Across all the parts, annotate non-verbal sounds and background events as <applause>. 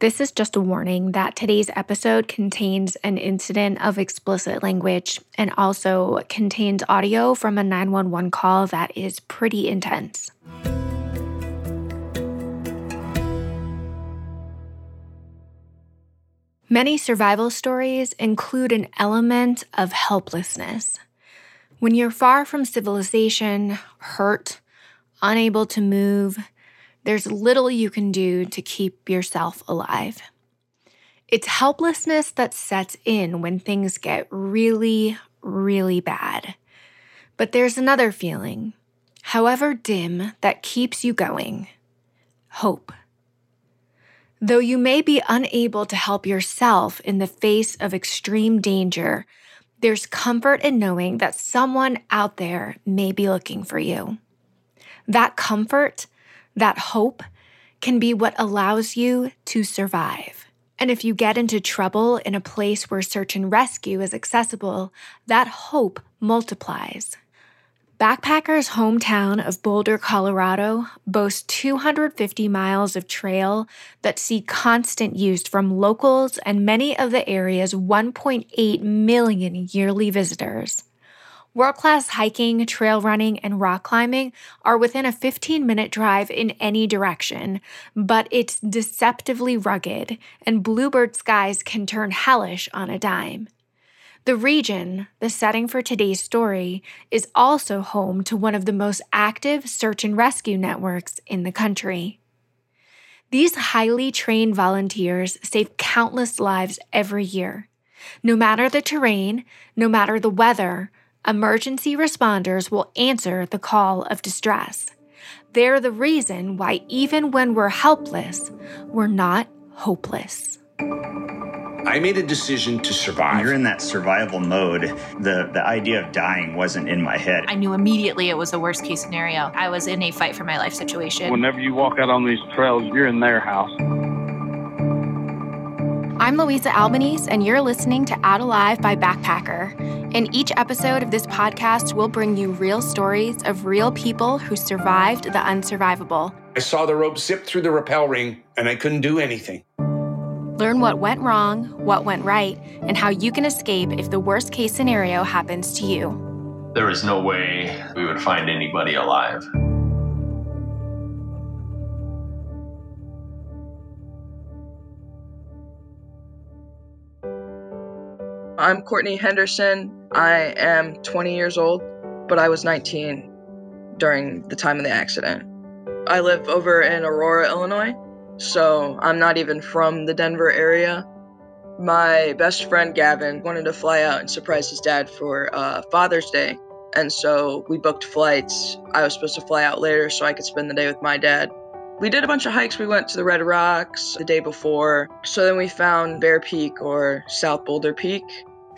This is just a warning that today's episode contains an incident of explicit language and also contains audio from a 911 call that is pretty intense. Many survival stories include an element of helplessness. When you're far from civilization, hurt, unable to move, there's little you can do to keep yourself alive. It's helplessness that sets in when things get really, really bad. But there's another feeling, however dim, that keeps you going hope. Though you may be unable to help yourself in the face of extreme danger, there's comfort in knowing that someone out there may be looking for you. That comfort that hope can be what allows you to survive. And if you get into trouble in a place where search and rescue is accessible, that hope multiplies. Backpackers' hometown of Boulder, Colorado boasts 250 miles of trail that see constant use from locals and many of the area's 1.8 million yearly visitors. World class hiking, trail running, and rock climbing are within a 15 minute drive in any direction, but it's deceptively rugged, and bluebird skies can turn hellish on a dime. The region, the setting for today's story, is also home to one of the most active search and rescue networks in the country. These highly trained volunteers save countless lives every year. No matter the terrain, no matter the weather, emergency responders will answer the call of distress. They're the reason why, even when we're helpless, we're not hopeless. I made a decision to survive. You're in that survival mode. The, the idea of dying wasn't in my head. I knew immediately it was a worst case scenario. I was in a fight for my life situation. Whenever you walk out on these trails, you're in their house. I'm Louisa Albanese, and you're listening to Out Alive by Backpacker. In each episode of this podcast, we'll bring you real stories of real people who survived the unsurvivable. I saw the rope zip through the rappel ring, and I couldn't do anything. Learn what went wrong, what went right, and how you can escape if the worst case scenario happens to you. There was no way we would find anybody alive. I'm Courtney Henderson. I am 20 years old, but I was 19 during the time of the accident. I live over in Aurora, Illinois, so I'm not even from the Denver area. My best friend Gavin wanted to fly out and surprise his dad for uh, Father's Day, and so we booked flights. I was supposed to fly out later so I could spend the day with my dad. We did a bunch of hikes. We went to the Red Rocks the day before. So then we found Bear Peak or South Boulder Peak.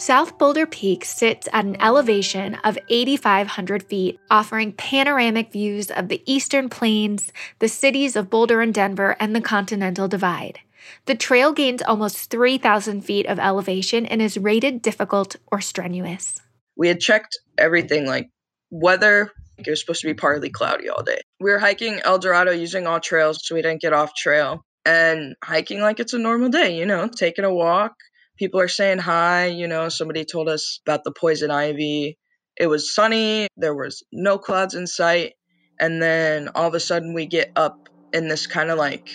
South Boulder Peak sits at an elevation of 8,500 feet, offering panoramic views of the eastern plains, the cities of Boulder and Denver, and the Continental Divide. The trail gains almost 3,000 feet of elevation and is rated difficult or strenuous. We had checked everything like weather, it was supposed to be partly cloudy all day. We were hiking Eldorado using AllTrails so we didn't get off trail and hiking like it's a normal day, you know, taking a walk, people are saying hi. You know, somebody told us about the poison ivy. It was sunny, there was no clouds in sight. And then all of a sudden, we get up in this kind of like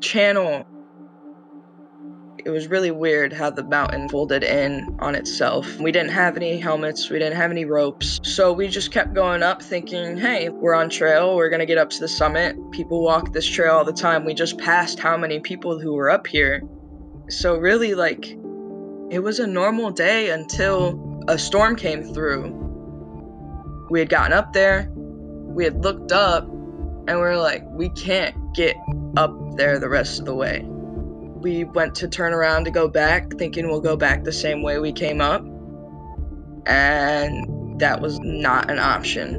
channel. It was really weird how the mountain folded in on itself. We didn't have any helmets, we didn't have any ropes. So we just kept going up thinking, hey, we're on trail, we're gonna get up to the summit. People walk this trail all the time. We just passed how many people who were up here. So really, like, it was a normal day until a storm came through. We had gotten up there, we had looked up, and we were like, we can't get up there the rest of the way. We went to turn around to go back, thinking we'll go back the same way we came up. And that was not an option.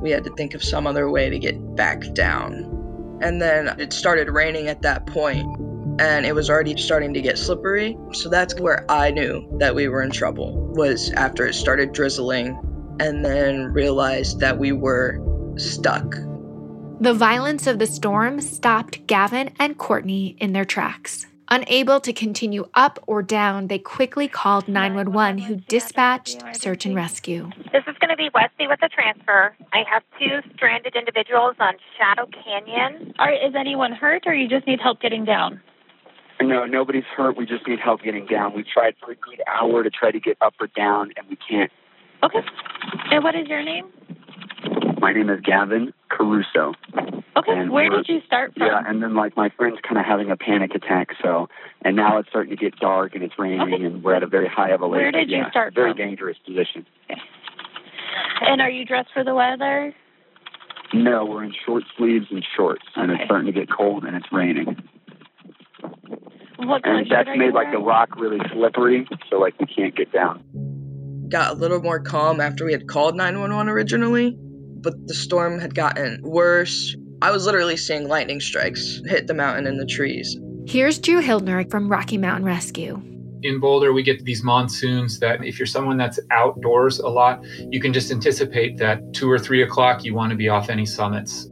We had to think of some other way to get back down. And then it started raining at that point and it was already starting to get slippery. So that's where I knew that we were in trouble was after it started drizzling and then realized that we were stuck. The violence of the storm stopped Gavin and Courtney in their tracks. Unable to continue up or down, they quickly called 911, who dispatched search and rescue. This is going to be Wesley with a transfer. I have two stranded individuals on Shadow Canyon. Are, is anyone hurt, or you just need help getting down? No, nobody's hurt. We just need help getting down. We tried for a good hour to try to get up or down, and we can't. Okay. And what is your name? My name is Gavin Caruso. Okay. And Where did you start from? Yeah, and then like my friend's kind of having a panic attack. So, and now it's starting to get dark and it's raining, Okay. and we're at a very high elevation. Where did you start Very from? dangerous position. Okay. And are you dressed for the weather? No, we're in short sleeves and shorts, and it's starting to get cold and it's raining. What And that's made like the rock really slippery, so like we can't get down. got a little more calm after we had called 911 originally, but the storm had gotten worse. I was literally seeing lightning strikes hit the mountain and the trees. Here's Drew Hildner from Rocky Mountain Rescue. in Boulder, we get these monsoons that if you're someone that's outdoors a lot, you can just anticipate that two or three o'clock, you want to be off any summits.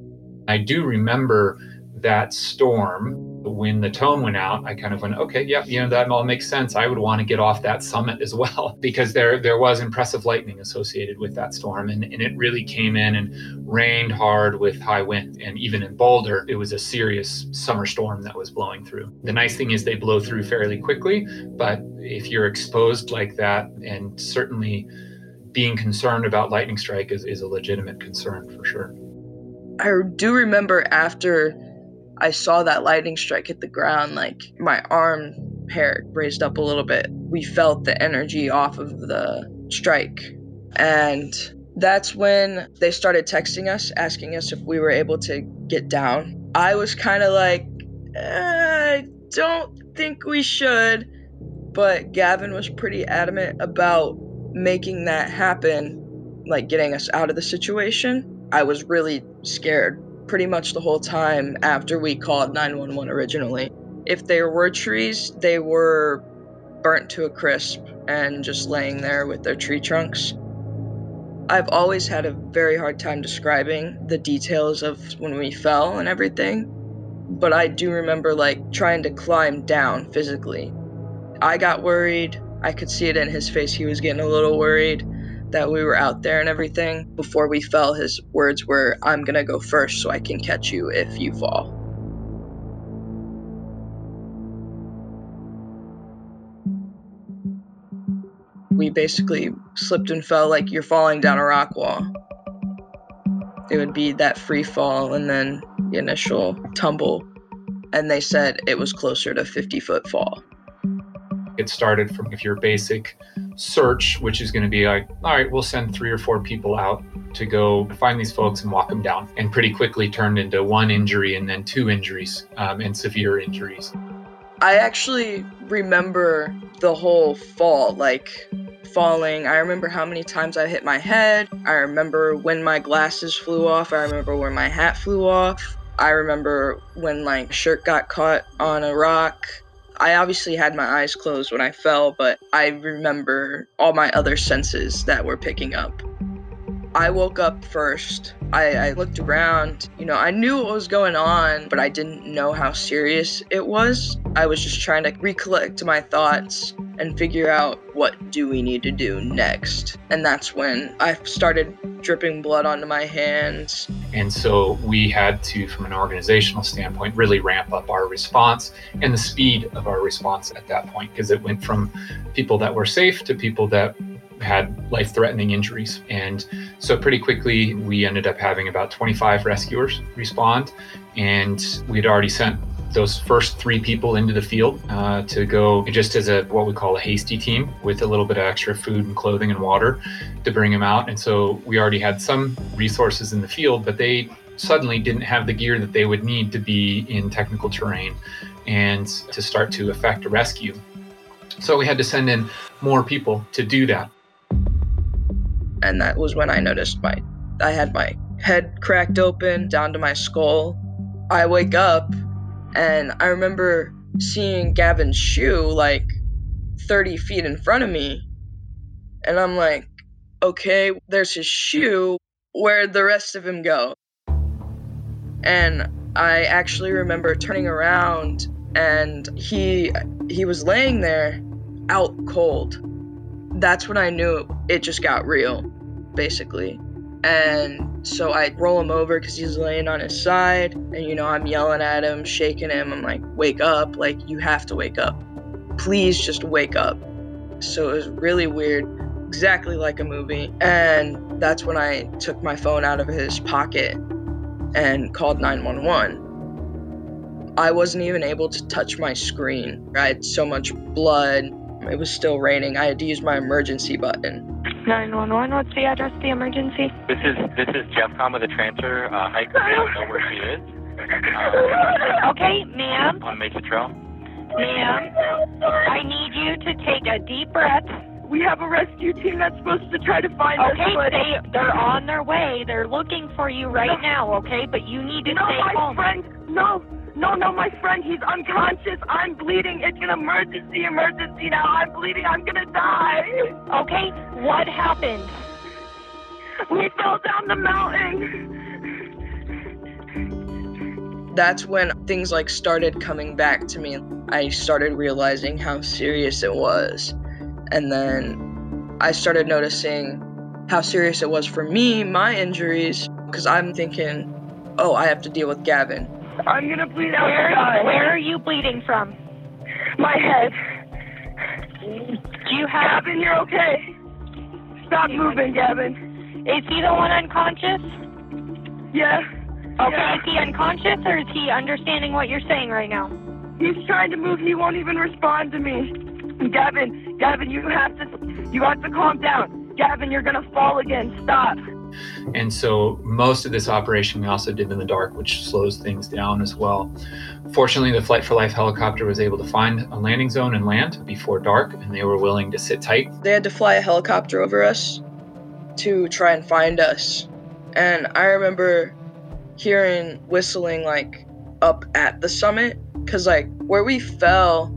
I do remember that storm when the tone went out. I kind of went, okay, yeah, you know, that all makes sense. I would want to get off that summit as well <laughs> because there there was impressive lightning associated with that storm. And, and it really came in and rained hard with high wind. And even in Boulder, it was a serious summer storm that was blowing through. The nice thing is they blow through fairly quickly, but if you're exposed like that, and certainly being concerned about lightning strike is, is a legitimate concern for sure. I do remember after I saw that lightning strike hit the ground, like my arm hair raised up a little bit. We felt the energy off of the strike. And that's when they started texting us, asking us if we were able to get down. I was kind of like, "Eh, I don't think we should. But Gavin was pretty adamant about making that happen, like getting us out of the situation. I was really scared pretty much the whole time after we called 911 originally. If there were trees, they were burnt to a crisp and just laying there with their tree trunks. I've always had a very hard time describing the details of when we fell and everything, but I do remember like trying to climb down physically. I got worried. I could see it in his face. He was getting a little worried that we were out there and everything. Before we fell, his words were, I'm gonna go first so I can catch you if you fall. We basically slipped and fell like you're falling down a rock wall. It would be that free fall and then the initial tumble. And they said it was closer to 50 foot fall. It started from if your basic search, which is going to be like, all right, we'll send three or four people out to go find these folks and walk them down, and pretty quickly turned into one injury and then two injuries um, and severe injuries. I actually remember the whole fall, like falling. I remember how many times I hit my head. I remember when my glasses flew off. I remember when my hat flew off. I remember when my shirt got caught on a rock. I obviously had my eyes closed when I fell, but I remember all my other senses that were picking up. I woke up first. I, I looked around. You know, I knew what was going on, but I didn't know how serious it was. I was just trying to recollect my thoughts and figure out what do we need to do next. And that's when I started dripping blood onto my hands. And so we had to, from an organizational standpoint, really ramp up our response and the speed of our response at that point, because it went from people that were safe to people that had life threatening injuries. And so pretty quickly, we ended up having about 25 rescuers respond. And we had already sent those first three people into the field uh, to go just as a what we call a hasty team with a little bit of extra food and clothing and water to bring them out. And so we already had some resources in the field, but they suddenly didn't have the gear that they would need to be in technical terrain and to start to effect a rescue. So we had to send in more people to do that. And that was when I noticed my I had my head cracked open down to my skull. I wake up and I remember seeing Gavin's shoe like 30 feet in front of me. And I'm like, okay, there's his shoe. Where'd the rest of him go? And I actually remember turning around and he he was laying there out cold. That's when I knew it just got real, basically. And so I roll him over because he's laying on his side. And, you know, I'm yelling at him, shaking him. I'm like, wake up. Like, you have to wake up. Please just wake up. So it was really weird, exactly like a movie. And that's when I took my phone out of his pocket and called 911. I wasn't even able to touch my screen. I had so much blood. It was still raining. I had to use my emergency button. 911, what's the address of the emergency? This is this is Jeffcom with the transfer. Uh, I don't know where she is. Uh, <laughs> okay, ma'am. on Mesa Trail. Ma'am, I need you to take a deep breath. We have a rescue team that's supposed to try to find us. Okay, but- they they're on their way. They're looking for you right now. Okay, but you need to no, stay my home. friend. No, no, no, my friend. He's unconscious. I'm bleeding. It's an emergency, emergency now. I'm bleeding. I'm gonna die. Okay, what happened? We fell down the mountain. That's when things like started coming back to me. I started realizing how serious it was. And then I started noticing how serious it was for me, my injuries, because I'm thinking, oh, I have to deal with Gavin. I'm gonna bleed out. Where where are you bleeding from? My head. Do you have? Gavin, you're okay. Stop moving, Gavin. Is he the one unconscious? Yeah. Okay, Yeah. is he unconscious or is he understanding what you're saying right now? He's trying to move. He won't even respond to me. Gavin, Gavin, you have to, you have to calm down. Gavin, you're gonna fall again. Stop. And so most of this operation we also did in the dark, which slows things down as well. Fortunately, the Flight for Life helicopter was able to find a landing zone and land before dark, and they were willing to sit tight. They had to fly a helicopter over us to try and find us. And I remember hearing whistling like up at the summit because like where we fell,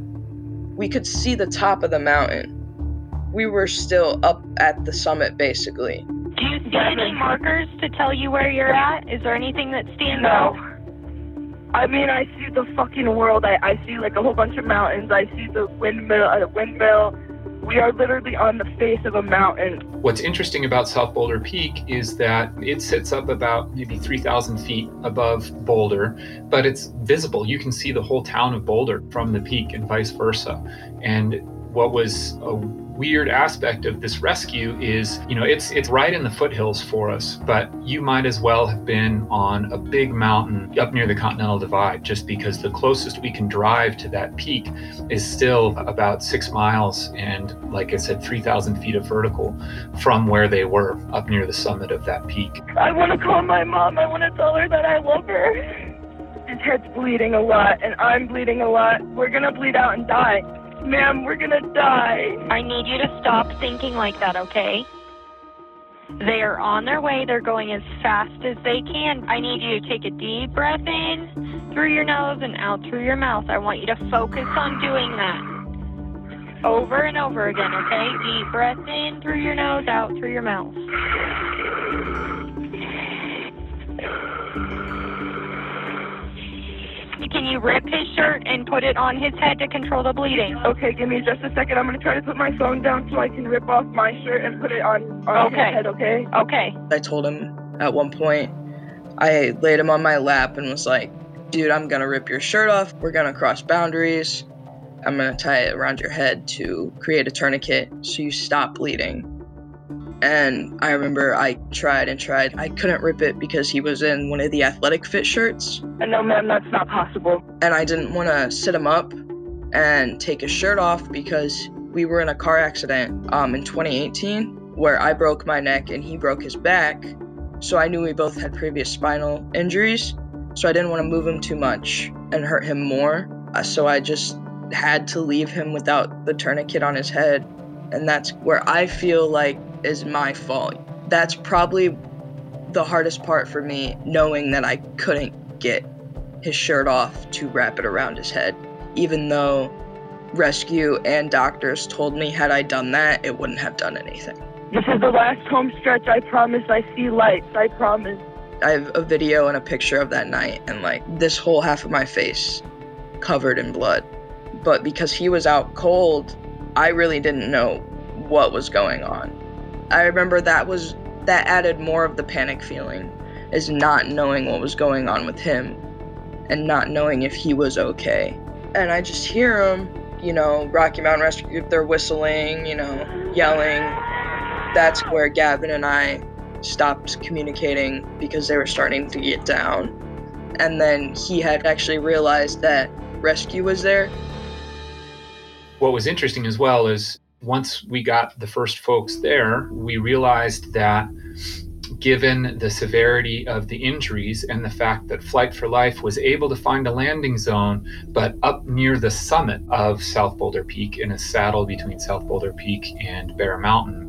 we could see the top of the mountain. We were still up at the summit basically. Do you see any markers to tell you where you're at? Is there anything that stands No. out? I mean, I see the fucking world. I, I see like a whole bunch of mountains. I see the windmill. Uh, windmill. We are literally on the face of a mountain. What's interesting about South Boulder Peak is that it sits up about maybe 3,000 feet above Boulder, but it's visible. You can see the whole town of Boulder from the peak and vice versa. And what was a weird aspect of this rescue is, you know, it's it's right in the foothills for us, but you might as well have been on a big mountain up near the Continental Divide, just because the closest we can drive to that peak is still about six miles and, like I said, 3,000 feet of vertical from where they were up near the summit of that peak. I want to call my mom. I want to tell her that I love her. His head's bleeding a lot, and I'm bleeding a lot. We're gonna bleed out and die. Ma'am, we're gonna die. I need you to stop thinking like that, okay? They are on their way. They're going as fast as they can. I need you to take a deep breath in through your nose and out through your mouth. I want you to focus on doing that over and over again, okay? Deep breath in through your nose, out through your mouth. Can you rip his shirt and put it on his head to control the bleeding? Okay, give me just a second. I'm gonna try to put my phone down so I can rip off my shirt and put it on, on Okay. his head, okay? Okay. I told him at one point, I laid him on my lap and was like, dude, I'm gonna rip your shirt off. We're gonna cross boundaries. I'm gonna tie it around your head to create a tourniquet so you stop bleeding. And I remember I tried and tried. I couldn't rip it because he was in one of the athletic fit shirts. No, ma'am, that's not possible. And I didn't want to sit him up and take his shirt off because we were in a car accident um, in 2018 where I broke my neck and he broke his back. So I knew we both had previous spinal injuries. So I didn't want to move him too much and hurt him more. Uh, so I just had to leave him without the tourniquet on his head. And that's where I feel like is my fault. That's probably the hardest part for me, knowing that I couldn't get his shirt off to wrap it around his head. Even though rescue and doctors told me had I done that, it wouldn't have done anything. This is the last home stretch. I promise I see lights. I promise. I have a video and a picture of that night, and like this whole half of my face covered in blood. But because he was out cold, I really didn't know what was going on. I remember that was that added more of the panic feeling is not knowing what was going on with him and not knowing if he was okay. And I just hear him, you know, Rocky Mountain Rescue Group, they're whistling, you know, yelling. That's where Gavin and I stopped communicating because they were starting to get down. And then he had actually realized that rescue was there. What was interesting as well is once we got the first folks there, we realized that given the severity of the injuries and the fact that Flight for Life was able to find a landing zone, but up near the summit of South Boulder Peak in a saddle between South Boulder Peak and Bear Mountain,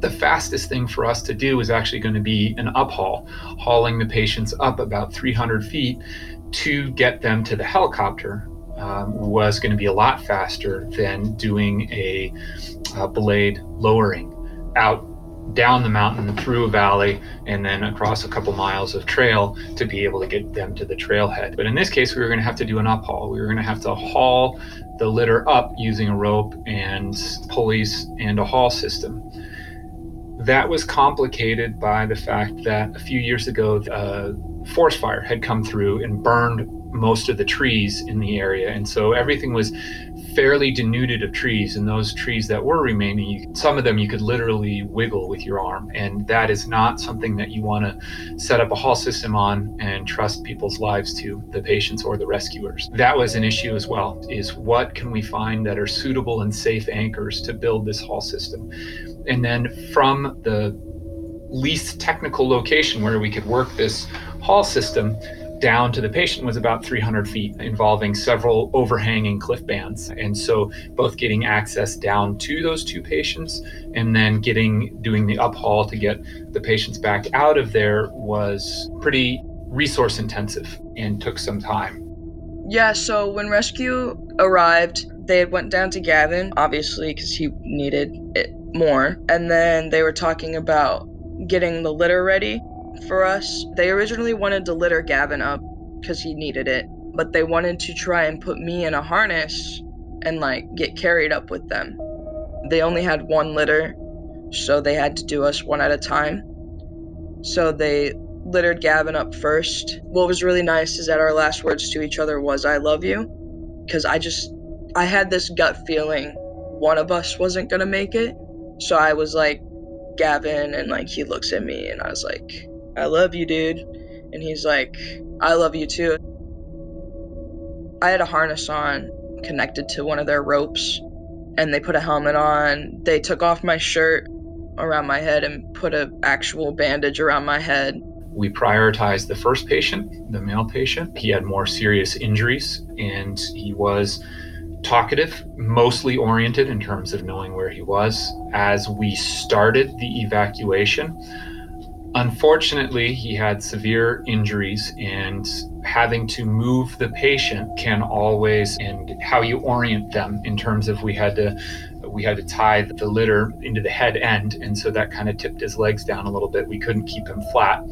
the fastest thing for us to do is actually going to be an uphaul, hauling the patients up about 300 feet to get them to the helicopter. Um, was going to be a lot faster than doing a, a blade lowering out down the mountain through a valley and then across a couple miles of trail to be able to get them to the trailhead. But in this case, we were going to have to do an uphaul. We were going to have to haul the litter up using a rope and pulleys and a haul system. That was complicated by the fact that a few years ago, a forest fire had come through and burned most of the trees in the area. And so everything was fairly denuded of trees. And those trees that were remaining, some of them you could literally wiggle with your arm. And that is not something that you want to set up a haul system on and trust people's lives to, the patients or the rescuers. That was an issue as well, is what can we find that are suitable and safe anchors to build this haul system? And then from the least technical location where we could work this haul system, down to the patient was about 300 feet, involving several overhanging cliff bands. And so, both getting access down to those two patients and then getting doing the uphaul to get the patients back out of there was pretty resource intensive and took some time. Yeah, so when rescue arrived, they went down to Gavin, obviously, because he needed it more. And then they were talking about getting the litter ready for us. They originally wanted to litter Gavin up because he needed it, but they wanted to try and put me in a harness and like get carried up with them. They only had one litter, so they had to do us one at a time. So they littered Gavin up first. What was really nice is that our last words to each other was I love you because I just I had this gut feeling one of us wasn't going to make it. So I was like Gavin and like he looks at me and I was like I love you, dude. And he's like, I love you too. I had a harness on connected to one of their ropes, and they put a helmet on. They took off my shirt around my head and put an actual bandage around my head. We prioritized the first patient, the male patient. He had more serious injuries and he was talkative, mostly oriented in terms of knowing where he was. As we started the evacuation, Unfortunately, he had severe injuries, and having to move the patient can always and how you orient them in terms of we had to we had to tie the litter into the head end, and so that kind of tipped his legs down a little bit. We couldn't keep him flat,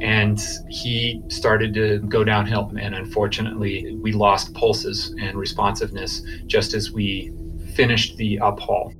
and he started to go downhill. And unfortunately, we lost pulses and responsiveness just as we finished the uphaul.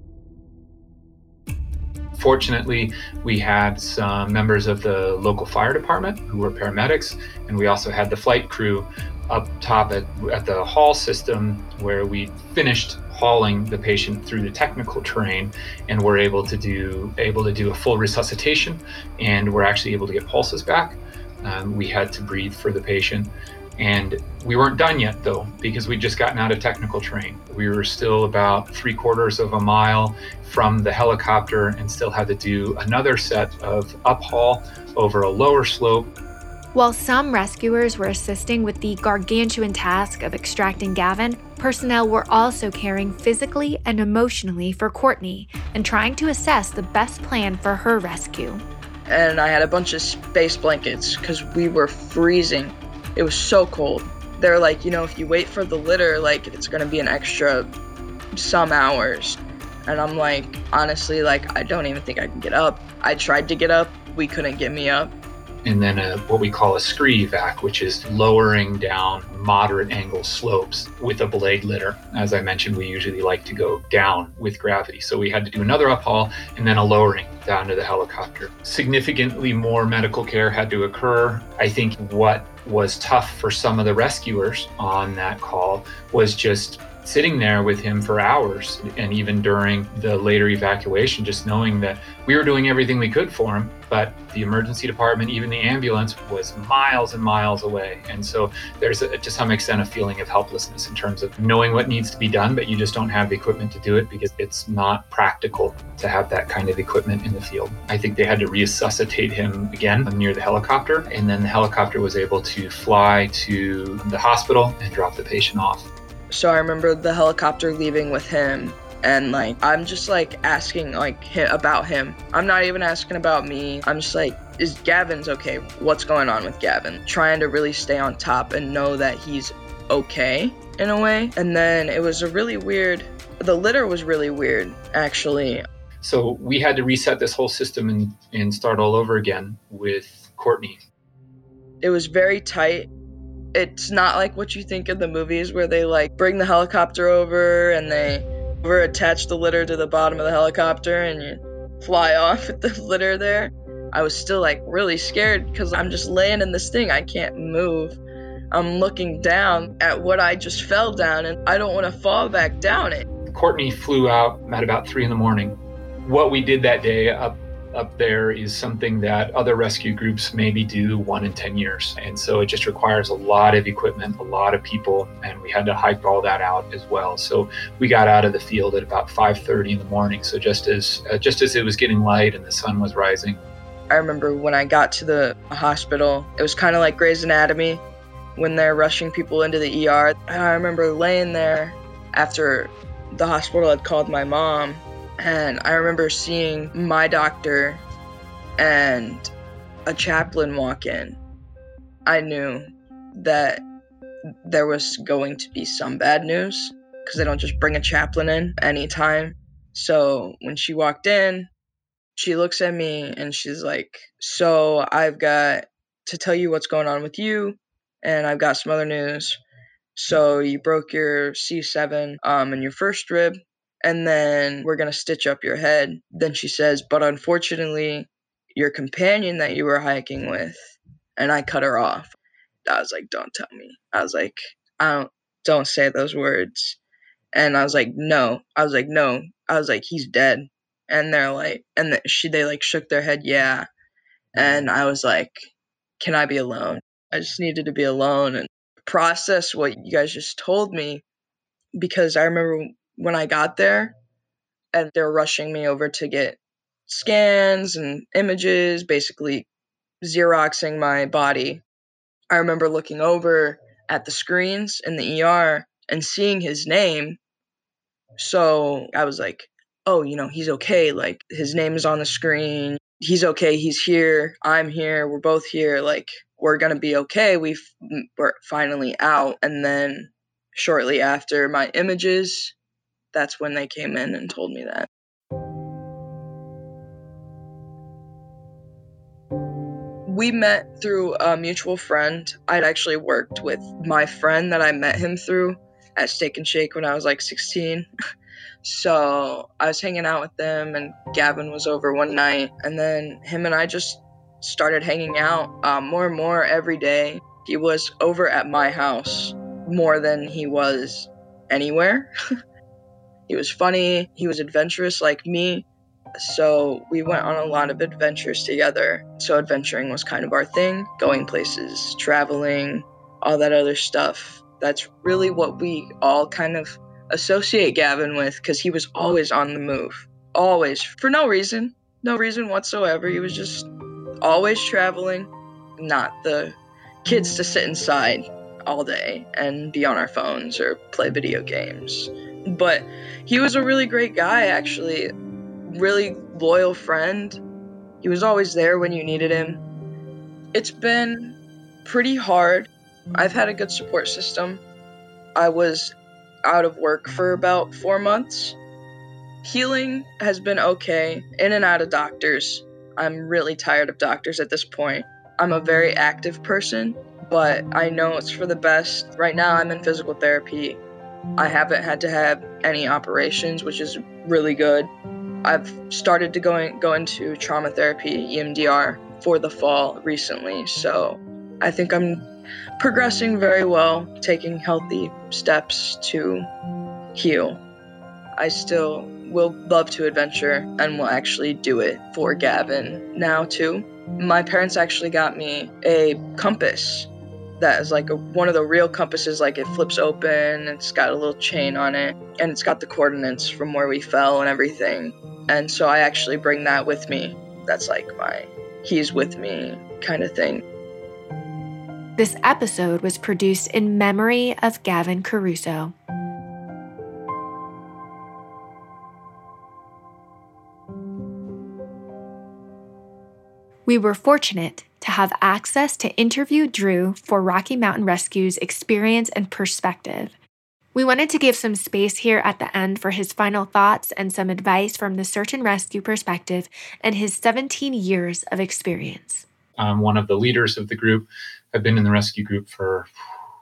Fortunately, we had some members of the local fire department who were paramedics, and we also had the flight crew up top at, at the haul system where we finished hauling the patient through the technical terrain and we're able to do able to do a full resuscitation and we're actually able to get pulses back. Um, we had to breathe for the patient and we weren't done yet, though, because we'd just gotten out of technical terrain. We were still about three quarters of a mile from the helicopter and still had to do another set of uphaul over a lower slope. While some rescuers were assisting with the gargantuan task of extracting Gavin, personnel were also caring physically and emotionally for Courtney and trying to assess the best plan for her rescue. And I had a bunch of space blankets because we were freezing it was so cold. They're like, you know, if you wait for the litter, like it's gonna be an extra some hours. And I'm like, honestly, like I don't even think I can get up. I tried to get up, we couldn't get me up. And then a, what we call a scree vac, which is lowering down moderate angle slopes with a blade litter. As I mentioned, we usually like to go down with gravity. So we had to do another uphaul and then a lowering down to the helicopter. Significantly more medical care had to occur. I think what was tough for some of the rescuers on that call was just sitting there with him for hours and even during the later evacuation just knowing that we were doing everything we could for him but the emergency department even the ambulance was miles and miles away. And so there's a, to some extent a feeling of helplessness in terms of knowing what needs to be done but you just don't have the equipment to do it because it's not practical to have that kind of equipment in the field. I think they had to resuscitate him again near the helicopter and then the helicopter was able to fly to the hospital and drop the patient off so I remember the helicopter leaving with him and like I'm just like asking like hi- about him. I'm not even asking about me. I'm just like is Gavin's okay? What's going on with Gavin? Trying to really stay on top and know that he's okay in a way. And then it was a really weird the litter was really weird actually. So we had to reset this whole system and, and start all over again with Courtney. It was very tight it's not like what you think in the movies where they like bring the helicopter over and they over attach the litter to the bottom of the helicopter and you fly <laughs> off with the litter there. I was still like really scared because I'm just laying in this thing. I can't move. I'm looking down at what I just fell down and I don't want to fall back down it. Courtney flew out at about three in the morning. What we did that day up up there is something that other rescue groups maybe do one in 10 years. And so it just requires a lot of equipment, a lot of people, and we had to hike all that out as well. So we got out of the field at about 5:30 in the morning. So just as uh, just as it was getting light and the sun was rising. I remember when I got to the hospital, it was kind of like Grey's Anatomy when they're rushing people into the ER. I remember laying there after the hospital had called my mom and I remember seeing my doctor and a chaplain walk in. I knew that there was going to be some bad news because they don't just bring a chaplain in anytime. So when she walked in, she looks at me and she's like, So I've got to tell you what's going on with you, and I've got some other news. So you broke your C7 um, in your first rib, and then we're going to stitch up your head. Then she says, But unfortunately, your companion that you were hiking with, and I cut her off. I was like, Don't tell me. I was like, I don't, don't say those words. And I was like, No. I was like, No. I was like, He's dead. And they're like, and the, she, they like shook their head, Yeah. And I was like, Can I be alone? I just needed to be alone and process what you guys just told me because I remember when I got there and they're rushing me over to get scans and images, basically Xeroxing my body. I remember looking over at the screens in the ER and seeing his name. So I was like, oh, you know, he's okay. Like his name is on the screen. He's okay. He's here. I'm here. We're both here. Like we're going to be okay. we we're finally out. And then shortly after my images that's when they came in and told me that. We met through a mutual friend. I'd actually worked with my friend that I met him through at Steak and Shake when I was like 16. <laughs> so I was hanging out with them, and Gavin was over one night, and then him and I just started hanging out um, more and more every day. He was over at my house more than he was anywhere. <laughs> He was funny, he was adventurous like me. So we went on a lot of adventures together. So adventuring was kind of our thing, going places, traveling, all that other stuff. That's really what we all kind of associate Gavin with because he was always on the move. Always. For no reason. No reason whatsoever. He was just always traveling, not the kids to sit inside all day and be on our phones or play video games. But he was a really great guy, actually. Really loyal friend. He was always there when you needed him. It's been pretty hard. I've had a good support system. I was out of work for about four months. Healing has been okay, in and out of doctors. I'm really tired of doctors at this point. I'm a very active person, but I know it's for the best. Right now, I'm in physical therapy. I haven't had to have any operations, which is really good. I've started to go, in, go into trauma therapy, EMDR, for the fall recently. So I think I'm progressing very well, taking healthy steps to heal. I still will love to adventure and will actually do it for Gavin now, too. My parents actually got me a compass that is like a, one of the real compasses like it flips open it's got a little chain on it and it's got the coordinates from where we fell and everything. And so i actually bring that with me. That's like my he's with me kind of thing. This episode was produced in memory of gavin caruso We were fortunate to have access to interview Drew for Rocky Mountain Rescue's experience and perspective. We wanted to give some space here at the end for his final thoughts and some advice from the search and rescue perspective and his 17 years of experience. I'm one of the leaders of the group. I've been in the rescue group for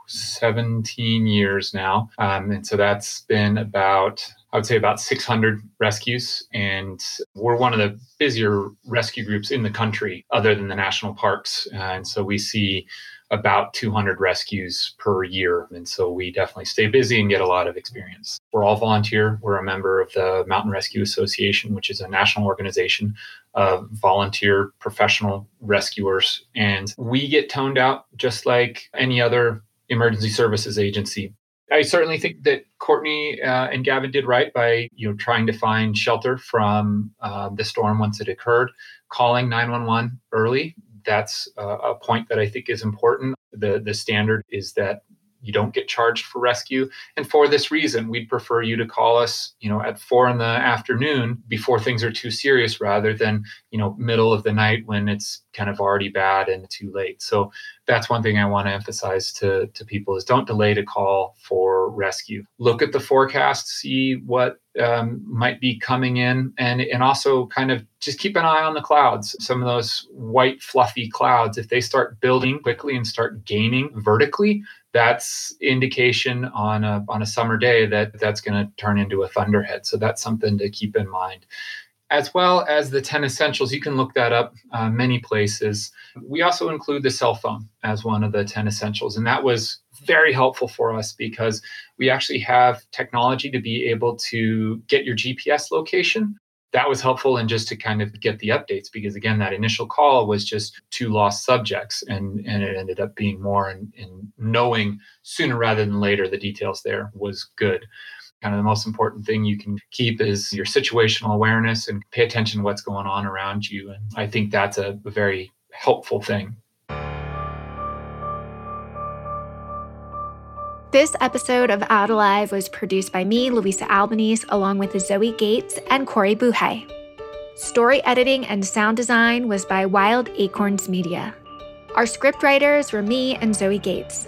17 years now. Um, and so that's been about I would say about 600 rescues, and we're one of the busier rescue groups in the country, other than the national parks. Uh, and so we see about 200 rescues per year. And so we definitely stay busy and get a lot of experience. We're all volunteer. We're a member of the Mountain Rescue Association, which is a national organization of volunteer professional rescuers. And we get toned out just like any other emergency services agency. I certainly think that Courtney uh, and Gavin did right by you know trying to find shelter from uh, the storm once it occurred, calling 911 early. That's uh, a point that I think is important. The the standard is that you don't get charged for rescue. And for this reason we'd prefer you to call us you know at four in the afternoon before things are too serious rather than you know middle of the night when it's kind of already bad and too late. So that's one thing i want to emphasize to, to people is don't delay to call for rescue. Look at the forecast see what um, might be coming in and and also kind of just keep an eye on the clouds some of those white fluffy clouds if they start building quickly and start gaining vertically that's indication on a on a summer day that that's going to turn into a thunderhead. So that's something to keep in mind. As well as the 10 essentials, you can look that up uh, many places. We also include the cell phone as one of the 10 essentials. And that was very helpful for us because we actually have technology to be able to get your GPS location that was helpful and just to kind of get the updates because again that initial call was just two lost subjects and and it ended up being more and, and knowing sooner rather than later the details there was good kind of the most important thing you can keep is your situational awareness and pay attention to what's going on around you and i think that's a, a very helpful thing This episode of Out Alive was produced by me, Louisa Albanese, along with Zoe Gates and Corey Buhay. Story editing and sound design was by Wild Acorns Media. Our scriptwriters were me and Zoe Gates.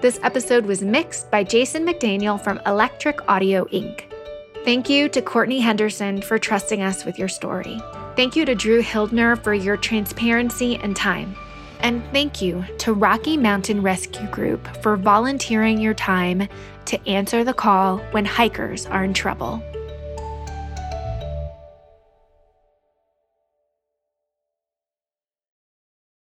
This episode was mixed by Jason McDaniel from Electric Audio Inc. Thank you to Courtney Henderson for trusting us with your story. Thank you to Drew Hildner for your transparency and time. And thank you to Rocky Mountain Rescue Group for volunteering your time to answer the call when hikers are in trouble.